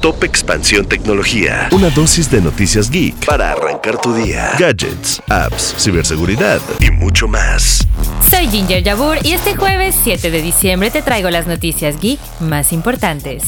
Top Expansión Tecnología. Una dosis de noticias geek para arrancar tu día. Gadgets, apps, ciberseguridad y mucho más. Soy Ginger Yabur y este jueves 7 de diciembre te traigo las noticias geek más importantes.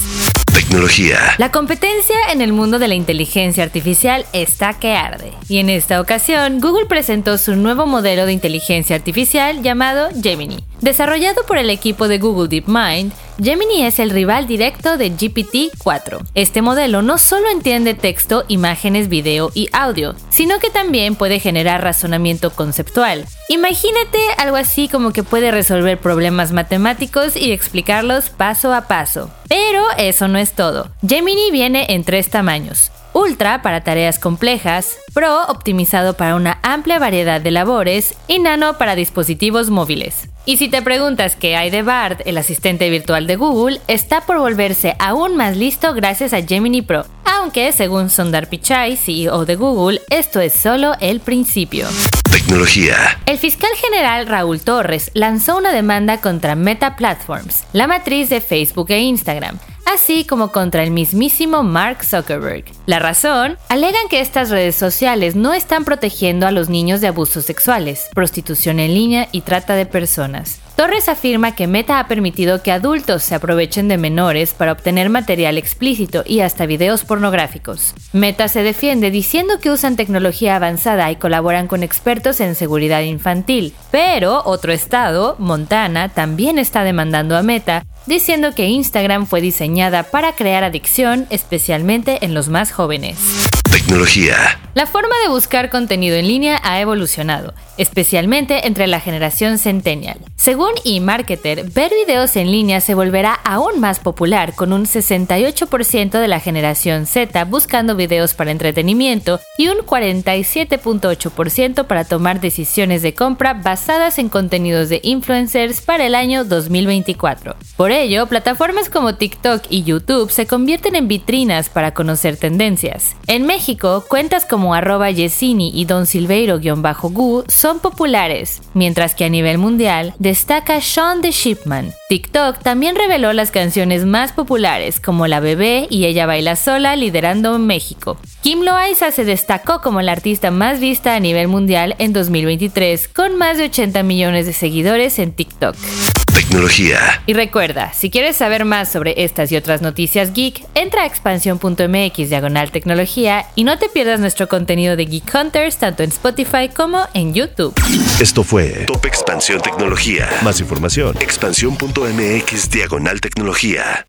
Tecnología. La competencia en el mundo de la inteligencia artificial está que arde. Y en esta ocasión, Google presentó su nuevo modelo de inteligencia artificial llamado Gemini. Desarrollado por el equipo de Google DeepMind, Gemini es el rival directo de GPT-4. Este modelo no solo entiende texto, imágenes, video y audio, sino que también puede generar razonamiento conceptual. Imagínate algo así como que puede resolver problemas matemáticos y explicarlos paso a paso. Pero eso no es todo. Gemini viene en tres tamaños. Ultra para tareas complejas, Pro optimizado para una amplia variedad de labores y Nano para dispositivos móviles. Y si te preguntas qué hay de Bard, el asistente virtual de Google, está por volverse aún más listo gracias a Gemini Pro, aunque según Sundar Pichai, CEO de Google, esto es solo el principio. Tecnología. El fiscal general Raúl Torres lanzó una demanda contra Meta Platforms, la matriz de Facebook e Instagram, así como contra el mismísimo Mark Zuckerberg. La razón, alegan que estas redes sociales no están protegiendo a los niños de abusos sexuales, prostitución en línea y trata de personas. Torres afirma que Meta ha permitido que adultos se aprovechen de menores para obtener material explícito y hasta videos pornográficos. Meta se defiende diciendo que usan tecnología avanzada y colaboran con expertos en seguridad infantil, pero otro estado, Montana, también está demandando a Meta diciendo que Instagram fue diseñada para crear adicción, especialmente en los más jóvenes. Tecnología. La forma de buscar contenido en línea ha evolucionado, especialmente entre la generación centennial. Según eMarketer, ver videos en línea se volverá aún más popular con un 68% de la generación Z buscando videos para entretenimiento y un 47.8% para tomar decisiones de compra basadas en contenidos de influencers para el año 2024. Por ello, plataformas como TikTok y YouTube se convierten en vitrinas para conocer tendencias. En México, cuentas como arroba Yesini y Don Silveiro-Gu son populares, mientras que a nivel mundial destaca Sean the Shipman. TikTok también reveló las canciones más populares como La Bebé y Ella Baila Sola liderando México. Kim Loaiza se destacó como la artista más vista a nivel mundial en 2023 con más de 80 millones de seguidores en TikTok. Tecnología. Y recuerda, si quieres saber más sobre estas y otras noticias geek, entra a expansión.mx diagonal tecnología y no te pierdas nuestro contenido de Geek Hunters tanto en Spotify como en YouTube. Esto fue Top Expansión Tecnología. Más información, expansión.mx diagonal tecnología.